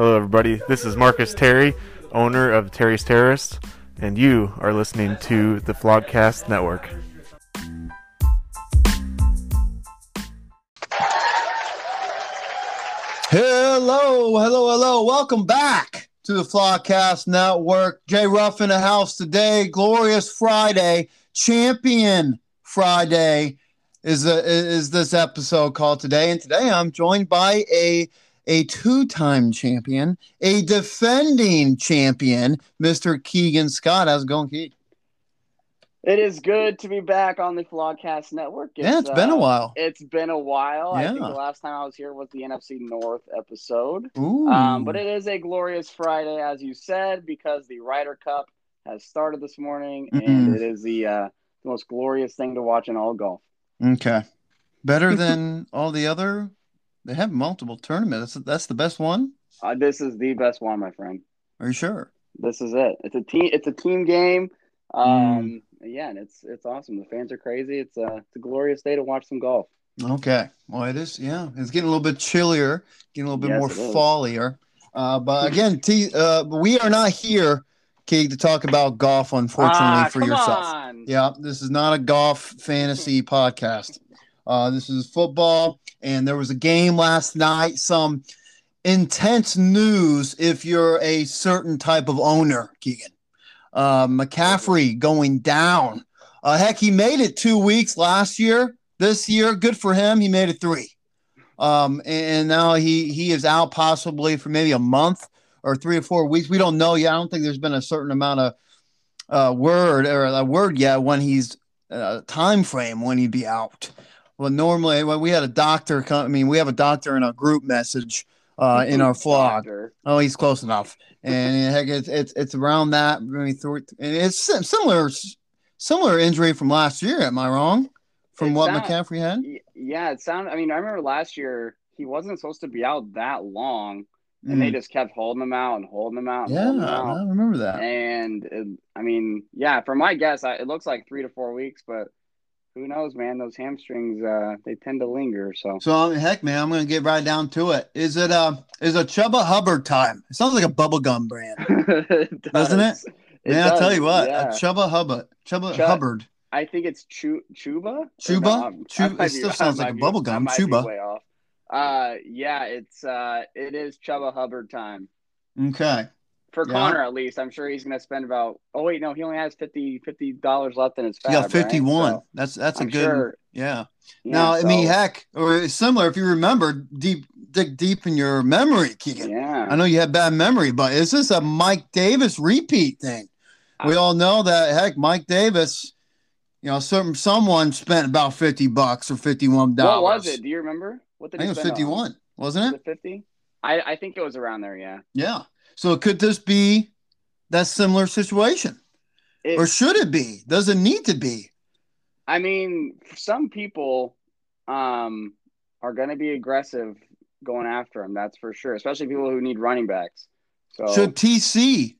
Hello, everybody. This is Marcus Terry, owner of Terry's Terrorists, and you are listening to the Flogcast Network. Hello, hello, hello. Welcome back to the Flogcast Network. Jay Ruff in the house today. Glorious Friday, Champion Friday is a, is this episode called today. And today I'm joined by a a two-time champion, a defending champion, Mr. Keegan Scott. How's it going, Keegan? It is good to be back on the Flogcast Network. yeah, it's been a uh, while. It's been a while. I think Yeah. the last time I was here was the NFC North episode. Ooh. Um, but it is a glorious Friday, as you said, because the Ryder Cup has started this morning, Mm-mm. and it is the uh, most glorious thing to watch in all golf. okay. Better than all the other. They have multiple tournaments. That's, that's the best one. Uh, this is the best one, my friend. Are you sure? This is it. It's a team. It's a team game. Mm. Um, Yeah, and it's it's awesome. The fans are crazy. It's a it's a glorious day to watch some golf. Okay. Well, it is. Yeah, it's getting a little bit chillier, getting a little bit Yes, more fallier. Uh, but again, T, uh, we are not here, Keeg, to talk about golf. Unfortunately Ah, for yourself. on. Yeah, this is not a golf fantasy podcast. Uh, this is football, and there was a game last night. Some intense news if you're a certain type of owner, Keegan. Uh, McCaffrey going down. Uh, heck, he made it two weeks last year. This year, good for him. He made it three. Um, and now he he is out possibly for maybe a month or three or four weeks. We don't know yet. I don't think there's been a certain amount of uh, word or a word yet when he's uh, time frame when he'd be out. Well, normally when we had a doctor come, I mean, we have a doctor in a group message uh, in our. Doctor. Oh, he's close enough, and heck, it's it's, it's around that. three- And it's similar similar injury from last year. Am I wrong? From It what sound- McCaffrey had? Yeah, it sounded. I mean, I remember last year he wasn't supposed to be out that long, and they Mm. just kept holding him out and holding him out. Yeah, him I remember that. And it, I mean, yeah, for my guess, I, it looks like three to four weeks, but who knows, man? Those hamstrings, uh, they tend to linger. So So heck, man, I'm gonna get right down to it. Is it uh is it Chuba Hubbard time? It sounds like a bubblegum brand. it Doesn't does. it? Man, I'll tell you what, yeah. a Chuba Hubbard, Chuba Chu- Hubbard. I think it's Chu- Chuba. Chuba? no, I'm- Chu- I it still I sounds like a be- I gum, Chuba. way off. Uh, yeah, it's uh, it is Chuba Hubbard time Okay. For Yeah. Connor at least. I'm sure he's gonna spend about. Oh wait, no, he only has 50 dollars left in his. He got fab, right? 51. So, that's that's a I'm good sure- yeah. yeah, now, I mean, heck, or similar if you remember deep dig deep in your memory, Keegan. yeah. I know you have bad memory, but is this a Mike Davis repeat thing? We all know that heck, Mike Davis, you know, some someone spent about 50 bucks or fifty one dollars. What was it? Do you remember? What I did think it was spend on? 51, wasn't Was it? 50? I I think it was around there. Yeah. Yeah. So could this be that similar situation? It- or should it be? Does it need to be? I mean, some people um, are going to be aggressive going after him. That's for sure, especially people who need running backs. So Should TC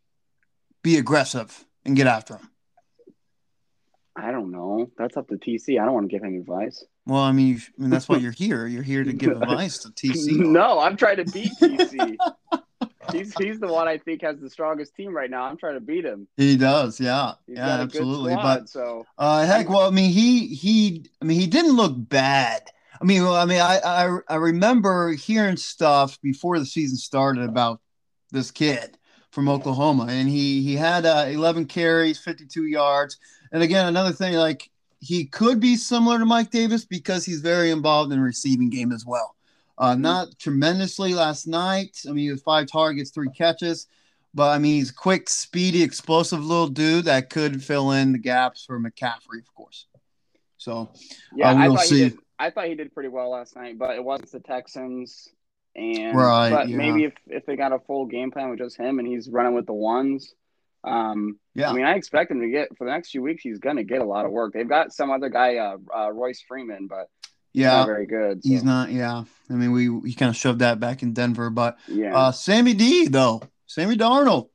be aggressive and get after him? I don't know. That's up to TC. I don't want to give him advice. Well, I mean, you, I mean that's why you're here. You're here to give advice to TC. No, I'm trying to beat TC. he's he's the one I think has the strongest team right now. I'm trying to beat him. He does, yeah, He's yeah, absolutely. Good But so Uh, heck, well, I mean, he he, I mean, he didn't look bad. I mean, well, I mean, I, I I remember hearing stuff before the season started about this kid from Oklahoma, and he he had uh, 11 carries, 52 yards, and again, another thing, like he could be similar to Mike Davis because he's very involved in receiving game as well. Uh, Mhm. not tremendously last night. I mean, he was five targets, three catches. But I mean, he's quick, speedy, explosive little dude that could fill in the gaps for McCaffrey, of course. So yeah, Uh, I we'll thought see. he did. I thought he did pretty well last night, but it wasn't the Texans. And Right, but yeah. maybe if, if they got a full game plan with just him and he's running with the ones, um, yeah, I mean, I expect him to get for the next few weeks. He's going to get a lot of work. They've got some other guy, uh, uh, Royce Freeman, but yeah, not very good. he's not. Yeah, I mean, we we kind of shoved that back in Denver, but Yeah, uh, Sammy D though, Sammy Darnold,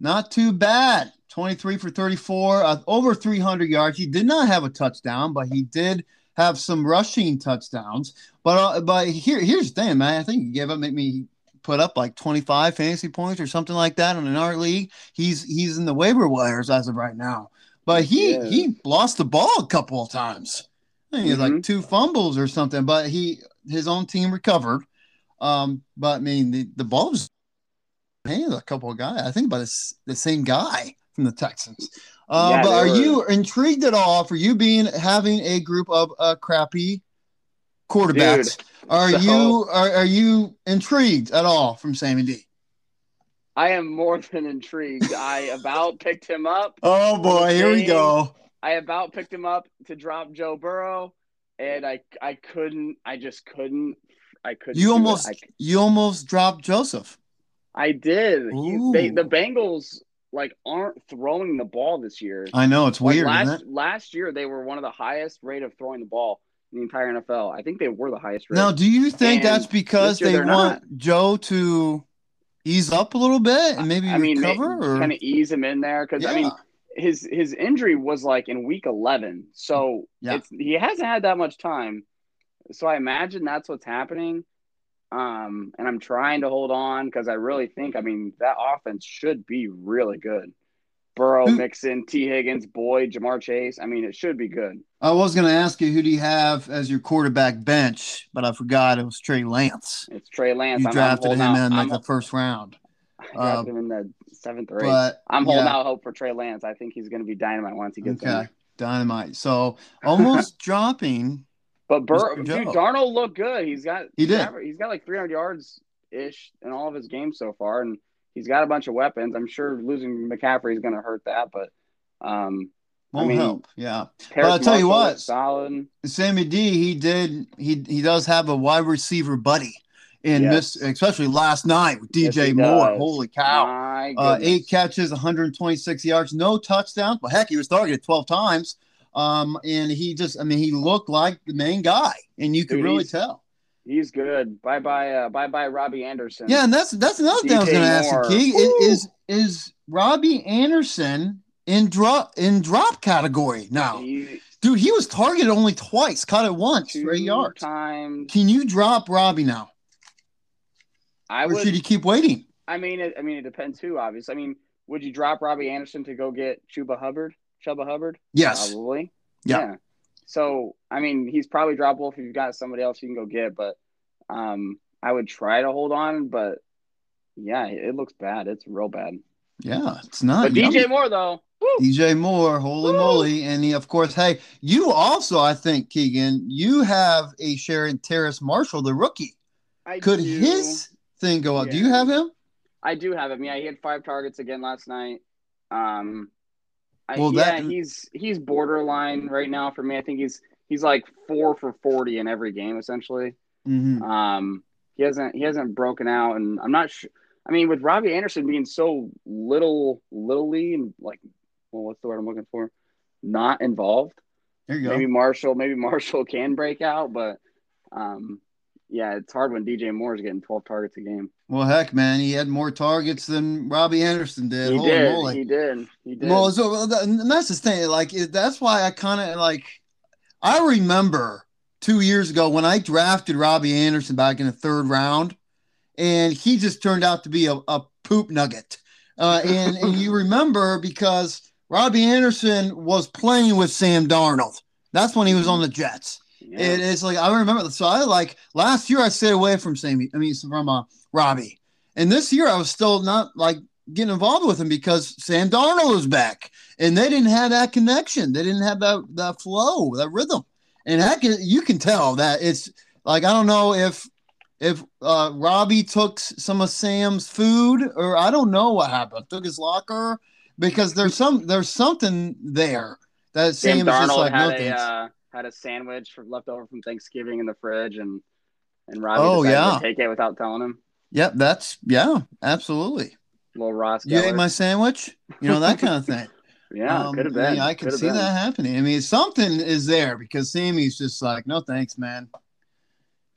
not too bad. 23 for 34, uh, over 300 yards. He did not have a touchdown, but he did have some rushing touchdowns. But uh, but here here's the thing, man. I think he gave up made me put up like 25 fantasy points or something like that in an art league. He's he's in the waiver wires as of right now. But he Yeah. he lost the ball a couple of times. I think he had like Mhm. two fumbles or something, but he his own team recovered. Um, but I mean the, the ball was handed a couple of guys. I think about the, the same guy from the Texans. Uh, Yeah, but are were- you intrigued at all for you being having a group of uh, crappy quarterbacks? Are so- you are, are you intrigued at all from Sammy D? I am more than intrigued. I about picked him up. Oh boy, here we go. I about picked him up to drop Joe Burrow, and I I couldn't. I just couldn't. I couldn't. You almost I, you almost dropped Joseph. I did. He, they, the Bengals like aren't throwing the ball this year. I know it's Like, weird, last isn't it? last year, they were one of the highest rate of throwing the ball in the entire NFL. I think they were the highest rate. Now, do you think And that's because they want Joe to ease up a little bit and maybe I mean, recover? or kind of ease him in there because yeah, I mean, his his injury was like in week 11 so Yeah. it's he hasn't had that much time. So i imagine that's what's happening. Um and i'm trying to hold on because i really think i mean that offense should be really good. Burrow Who- mixon t. Higgins boyd Ja'Marr Chase. I mean it should be good. I was going to ask you who do you have as your quarterback bench, but I forgot it was Trey Lance. it's trey lance. You I'm, drafted I'm him holding in like I'm, the first round, I drafted uh, him in the seventh or eighth but i'm holding yeah, out hope for trey lance i think he's going to be dynamite once he gets okay, there. dynamite. So almost dropping. But Bur- dude, Darnold looked good. He's got he did. He's got like 300 yards ish in all of his games so far, and he's got a bunch of weapons. I'm sure losing McCaffrey is going to hurt that, but um, Won't mean, help. Yeah. Paris I'll tell you what. solid. Sammy D, he did he he does have a wide receiver buddy in Yes. this, especially last night with DJ he Moore. does. Holy cow. Uh, eight catches, 126 yards, no touchdowns, but heck, he was targeted 12 times. Um, and he just, I mean, he looked like the main guy, and you could Dude, really tell. He's good. Bye bye. Uh, bye bye. Robbie Anderson. Yeah, and that's that's another thing I was going to ask you, Key. Is, is is Robbie Anderson in drop in drop category now? He, Dude, he was targeted only twice, caught it once three yards. times. Can you drop Robbie now, I or would. should you keep waiting? I mean, it, I mean, it depends who. Obviously, I mean, would you drop Robbie Anderson to go get Chuba Hubbard? Chuba Hubbard? Yes. Probably. Yeah. So, I mean, he's probably droppable if you've got somebody else you can go get, but um, I would try to hold on, but yeah, it looks bad. It's real bad. Yeah, it's not. But yummy. DJ Moore, though, woo, DJ Moore, holy Woo! moly. And he, of course, hey, you also, I think, Keegan, you have a Sharon Terrace Marshall, the rookie. I Could do, his thing go up? Do you have him? I do have him. Yeah, he had five targets again last night. Um, I, Well, yeah, that- he's he's borderline right now for me. I think he's he's like four for forty in every game essentially. Mm-hmm. Um, he hasn't he hasn't broken out, and I'm not sure. I mean, with Robbie Anderson being so little, littly, and like, well, what's the word I'm looking for? Not involved. There you go. Maybe Marshall, maybe Marshall can break out, but um, yeah, it's hard when DJ Moore is getting 12 targets a game. Well, heck, man, he had more targets than Robbie Anderson did. He holy did, moly. he did, he did. Well, so well, that- and that's the thing. Like that's why I kind of like. I remember two years ago when I drafted Robbie Anderson back in the third round, and he just turned out to be a, a poop nugget. Uh, and and you remember because Robbie Anderson was playing with Sam Darnold. That's when he was on the Jets. Yeah. It is like I remember. So I like last year I stayed away from Sammy. I mean from uh, Robbie, and this year I was still not like getting involved with him because Sam Darnold was back, and they didn't have that connection. They didn't have that that flow, that rhythm, and that can, you can tell that it's like I don't know if if uh, Robbie took some of Sam's food or I don't know what happened. Took his locker because there's some there's something there that Sam is just Darnold like no a uh, had a sandwich for, left over from Thanksgiving in the fridge, and and Robbie Oh, yeah. take it without telling him. Yep, that's yeah, absolutely. Little Ross. You ate my sandwich, you know that kind of thing. yeah, Um, could have I, been. mean, I can Could see been. that happening. I mean, something is there because Sammy's just like, no thanks, man.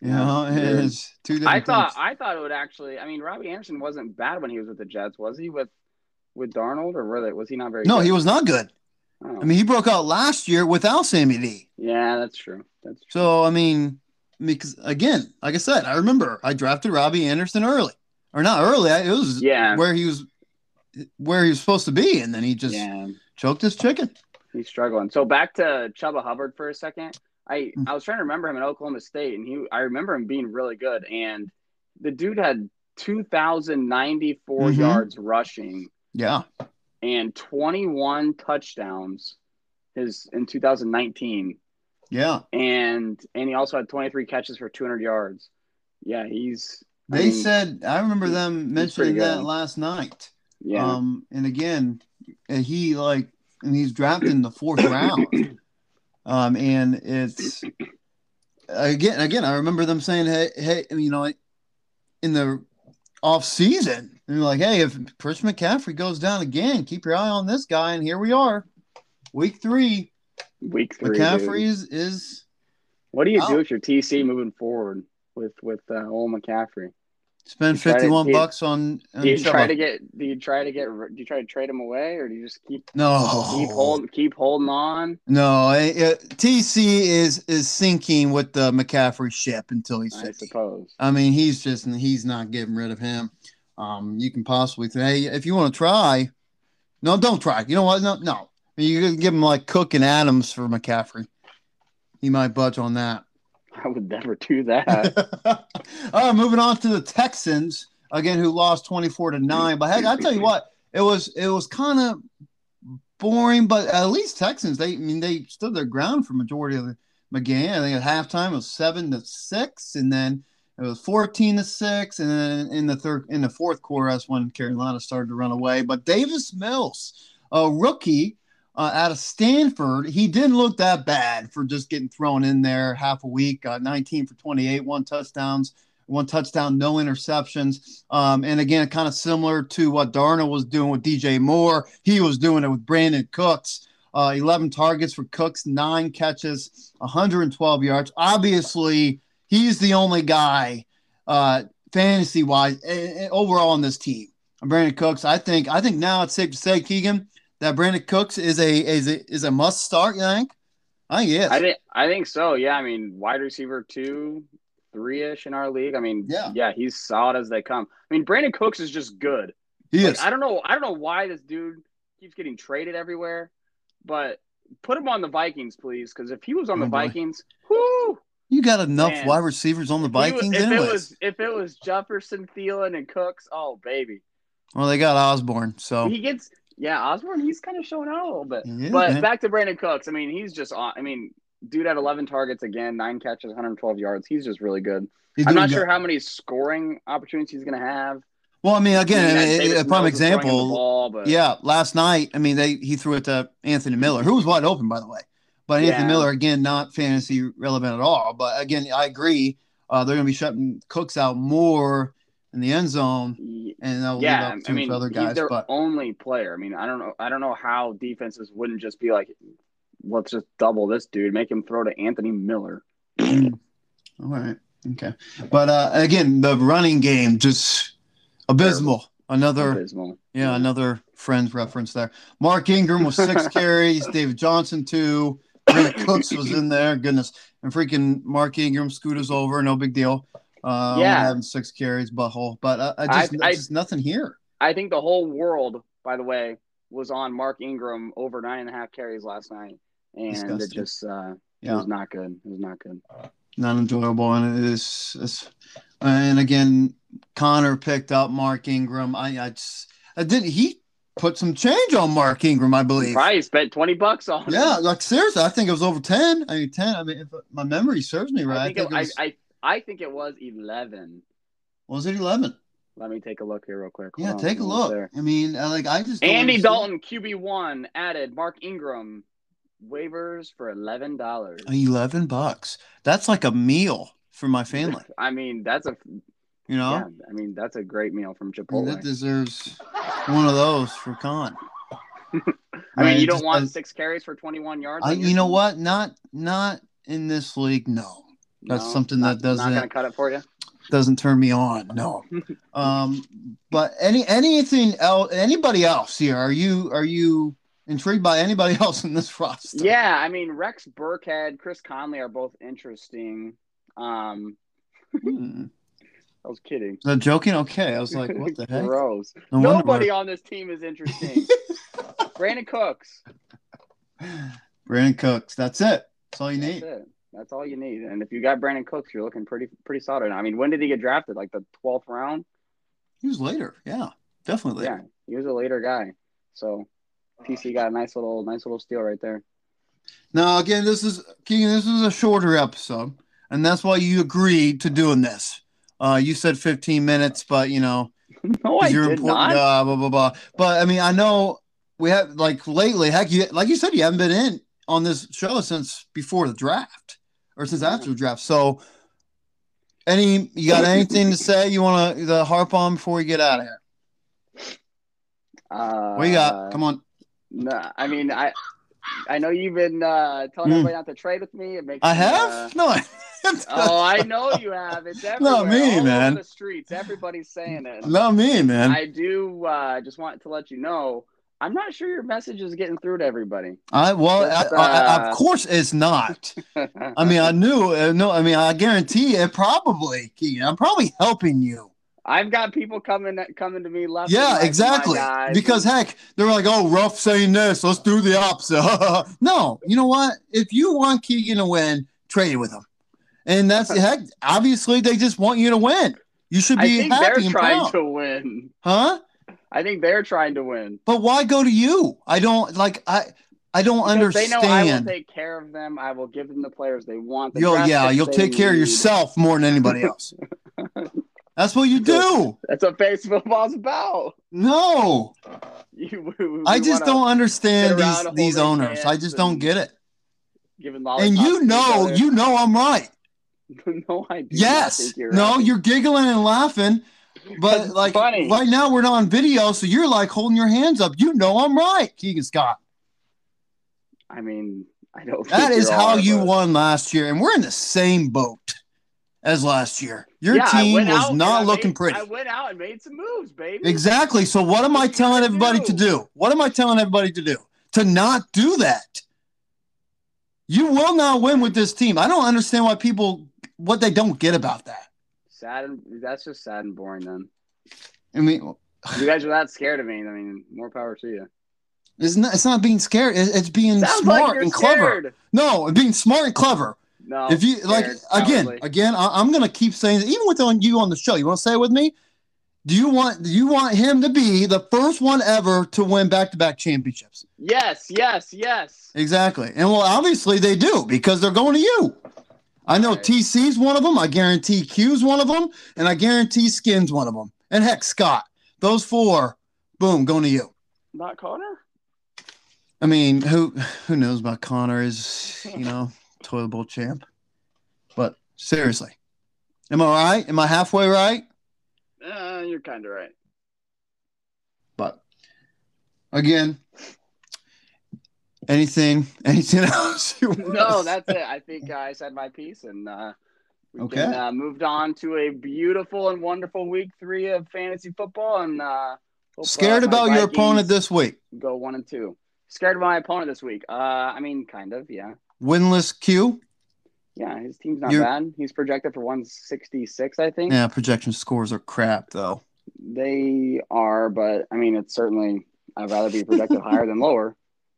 You know, it's two different I thought things. I thought it would actually. I mean, Robbie Anderson wasn't bad when he was with the Jets, was he? With with Darnold, or were they, was he not very? No, good? he was not good. Oh. I mean, he broke out last year without Sammy D. yeah, that's true. That's true. So I mean, because again, like I said, I remember I drafted Robbie Anderson early, or not early. It was Yeah. where he was where he was supposed to be, and then he just yeah, choked his chicken. he's struggling. So back to Chuba Hubbard for a second. I Mm. I was trying to remember him in Oklahoma State, and he I remember him being really good. And the dude had two thousand ninety four Mhm. yards rushing Yeah, and twenty one touchdowns. His in 2019. yeah. and and he also had 23 catches for 200 yards. Yeah, he's. I They mean, said I remember them mentioning that last night. yeah, Um, and again, he like, and he's drafted in the fourth round. Um, and it's again, again, I remember them saying, "Hey, hey, you know, in the off season, and they're like, hey, if Chris McCaffrey goes down again, keep your eye on this guy." And here we are, week three. week three. McCaffrey is is What do you Oh. do with your TC moving forward with with uh, old McCaffrey? spend You try to- fifty one bucks on. on Do you try to get? Do you try to get? Do you try to trade him away, or do you just keep no keep holding keep holding on? No, I- uh, TC is is sinking with the McCaffrey ship until he's I suppose. I mean, he's just he's not getting rid of him. Um, you can possibly say, hey, if you want to try, no, don't try. You know what? No, no. You could give him like Cook and Adams for McCaffrey. He might budge on that. I would never do that. All right, moving on to the Texans again, who lost twenty four to nine. But heck, I tell you what, it was it was kind of boring. But at least Texans, they I mean they stood their ground for majority of the game. I think at halftime it was seven to six, and then it was fourteen to six, and then in the third in the fourth quarter, that's when Carolina started to run away. But Davis Mills, a rookie. Uh, out of Stanford, he didn't look that bad for just getting thrown in there half a week. Uh, 19 for 28, one touchdowns, one touchdown, no interceptions. Um, and again, kind of similar to what Darnold was doing with DJ Moore. He was doing it with Brandin Cooks. Uh, 11 targets for Cooks, nine catches, 112 yards. Obviously, he's the only guy, uh, fantasy wise, overall on this team. Brandin Cooks. I think. I think now it's safe to say, Keegan, that Brandin Cooks is a is a is a must start. You think? I think he is. I think I think so. Yeah, I mean, wide receiver two, three ish in our league. I mean, Yeah. yeah, he's solid as they come. I mean, Brandin Cooks is just good. he Like, is. I don't know. I don't know why this dude keeps getting traded everywhere, but put him on the Vikings, please. Because if he was on Oh, the boy. Vikings, whoo, You got enough Man. wide receivers on the if, he was- Vikings, if anyways. it was if it was Jefferson, Thielen, and Cooks, oh baby, well, they got Osbourn, so he gets yeah. Osbourn, he's kind of showing out a little bit. Is, but man. back to Brandin Cooks. I mean, he's just on. I mean, dude had 11 targets again, nine catches, 112 yards. He's just really good. I'm not good. sure how many scoring opportunities he's going to have. Well, I mean, again, I mean, I mean, Davis a prime Mills is throwing him the example. ball, Yeah, last night, I mean, they he threw it to Anthony Miller, who was wide open, by the way. But Anthony Yeah. Miller, again, not fantasy relevant at all. But again, I agree. Uh, they're going to be shutting Cooks out more in the end zone, and they'll yeah, leave up I to mean, other he's guys. their But only player. I mean, I don't know. I don't know how defenses wouldn't just be like, let's just double this dude, make him throw to Anthony Miller. all right, okay. But uh, again, the running game just abysmal. Another Abysmal. Yeah, another friend's reference there. Mark Ingram was six carries. David Johnson two. Brandin Cooks was in there. Goodness, and freaking Mark Ingram scooters over. No big deal. Uh, Yeah. having six carries, butthole. But uh, I just, I- I- just nothing here. I think the whole world, by the way, was on Mark Ingram over nine and a half carries last night, and it just uh, it Yeah, was not good. It was not good. not enjoyable, and it is. It's, and again, Connor picked up Mark Ingram. I, I just, I didn't. He put some change on Mark Ingram, I believe. Probably spent twenty bucks on. Yeah, like seriously, I think it was over ten. I mean, ten. I mean, if my memory serves me right, I I think, think, it, it was, I, I I think it was eleven. was it eleven? Let me take a look here real quick. Hold Yeah, on, take a look. there. I mean, uh, like I just Andy. Dalton QB one added Mark Ingram waivers for eleven dollars. eleven bucks. That's like a meal for my family. I mean, that's a You know, yeah. I mean, that's a great meal from Chipotle. that deserves one of those for Con. I mean, you don't want does- six carries for twenty one yards. I, you know team? what? Not not in this league. No, that's something not, that doesn't- not gonna cut it for you. doesn't turn me on. No. um, but any anything else? Anybody else here? Are you are you intrigued by anybody else in this roster? Yeah, I mean Rex Burkhead, Chris Conley are both interesting. Um, Hmm. I was kidding. That joking? Okay. I was like, what the heck? Gross. No Nobody on this team is interesting. Brandin Cooks. Brandin Cooks. That's it. That's all you That's need. it. That's all you need. And if you got Brandin Cooks, you're looking pretty pretty solid. I mean, when did he get drafted? Like the twelfth round? He was later. Yeah, definitely. Yeah, he was a later guy. So TC got a nice little nice little steal right there. Now, again, this is Keegan. This is a shorter episode, and that's why you agreed to doing this. Uh, you said 15 minutes, but you know, no, I you're did important. not. Uh, blah blah blah. But I mean, I know we have like lately. Heck, you like you said, you haven't been in on this show since before the draft or since after the draft. So, any you got anything to say? You want to the harp on before we get out of here? Uh, What you got? Come on. No, I mean I. I know you've been uh, telling Hmm. everybody not to trade with me. It makes I me, have uh, no. I- oh, I know you have. It's everywhere. Not me, all man. the streets, everybody's saying it. Not me, man. I do uh, just want to let you know. I'm not sure your message is getting through to everybody. I well, That's, I, I, uh, of course it's not. I mean, I knew. Uh, no, I mean, I guarantee it. Probably, Keegan. I'm probably helping you. I've got people coming coming to me left. Yeah, right, exactly. Because heck, they're like, "Oh, rough saying this. Let's do the opposite." no, you know what? If you want Keegan to win, trade with him. And that's heck. Obviously, they just want you to win. You should be I think happy they're trying proud, to win. huh? I think they're trying to win. But why go to you? I don't like. I I don't Because understand. They know I will take care of them. I will give them the players they want. the Yo, draft yeah, you'll take care of yourself more than anybody else. That's what you do. That's what face football's about. No, You, we- we I just don't understand these these owners. I just don't get it. And you know, you know, I'm right. no, I do Yes. you're No, right. you're giggling and laughing, but like funny. right now we're not on video, so you're like holding your hands up. You know I'm right, Keegan Scott. I mean, I don't. That is how you won last year, and we're in the same boat as last year. Your Yeah, team was not looking made- pretty. I went out and made some moves, baby. Exactly. So what am I telling everybody to do? What am I telling everybody to do? To not do that. You will not win with this team. I don't understand why people what they don't get about that. Sad and that's just sad and boring. Then I mean, you guys are that scared of me. I mean, more power to you. it's not it's not being scared. It's being Sounds smart like and clever. scared. No, being smart and clever. No, if you like scared, again, cowardly. again, I, I'm gonna keep saying even with on you on the show. You want to say it with me? Do you want do you want him to be the first one ever to win back to back championships? Yes, yes, yes. Exactly. And well, obviously they do because they're going to you. I know Right. TC's one of them. I guarantee Q's one of them. And I guarantee Skin's one of them. And heck, Scott. Those four, boom, going to you. Not Connor. I mean, who who knows about Connor is, you know, toilet bowl champ. But seriously, am I right? Am I halfway right? Uh, you're kind of right. But again, anything, anything else? No, that's it. I think I said my piece, and uh, we Okay. can uh, moved on to a beautiful and wonderful week three of fantasy football, and uh, uh, scared about your opponent this week. Go one and two. Scared of my opponent this week. Uh, I mean, kind of, yeah, Winless Q. yeah. His team's not You're- bad. He's projected for one sixty six, I think. Yeah, projection scores are crap though. They are, but I mean, it's certainly. I'd rather be projected higher than lower.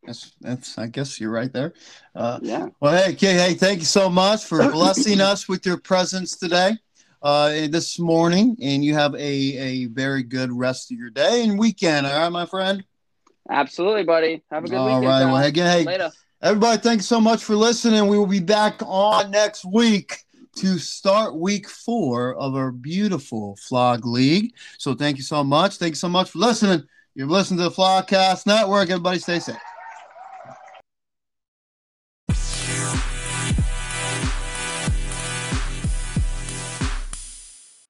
That's that's. I guess you're right there. Uh, Yeah. well, hey, hey, thank you so much for blessing us with your presence today, uh, this morning, and you have a a very good rest of your day and weekend. All right, my friend. Absolutely, buddy. Have a good All weekend. right. Well, again, hey, Later. everybody, thanks so much for listening. We will be back on next week to start week four of our beautiful Flog League. So, thank you so much. Thank you so much for listening. You've listened to the Flogcast Network. Everybody, stay safe.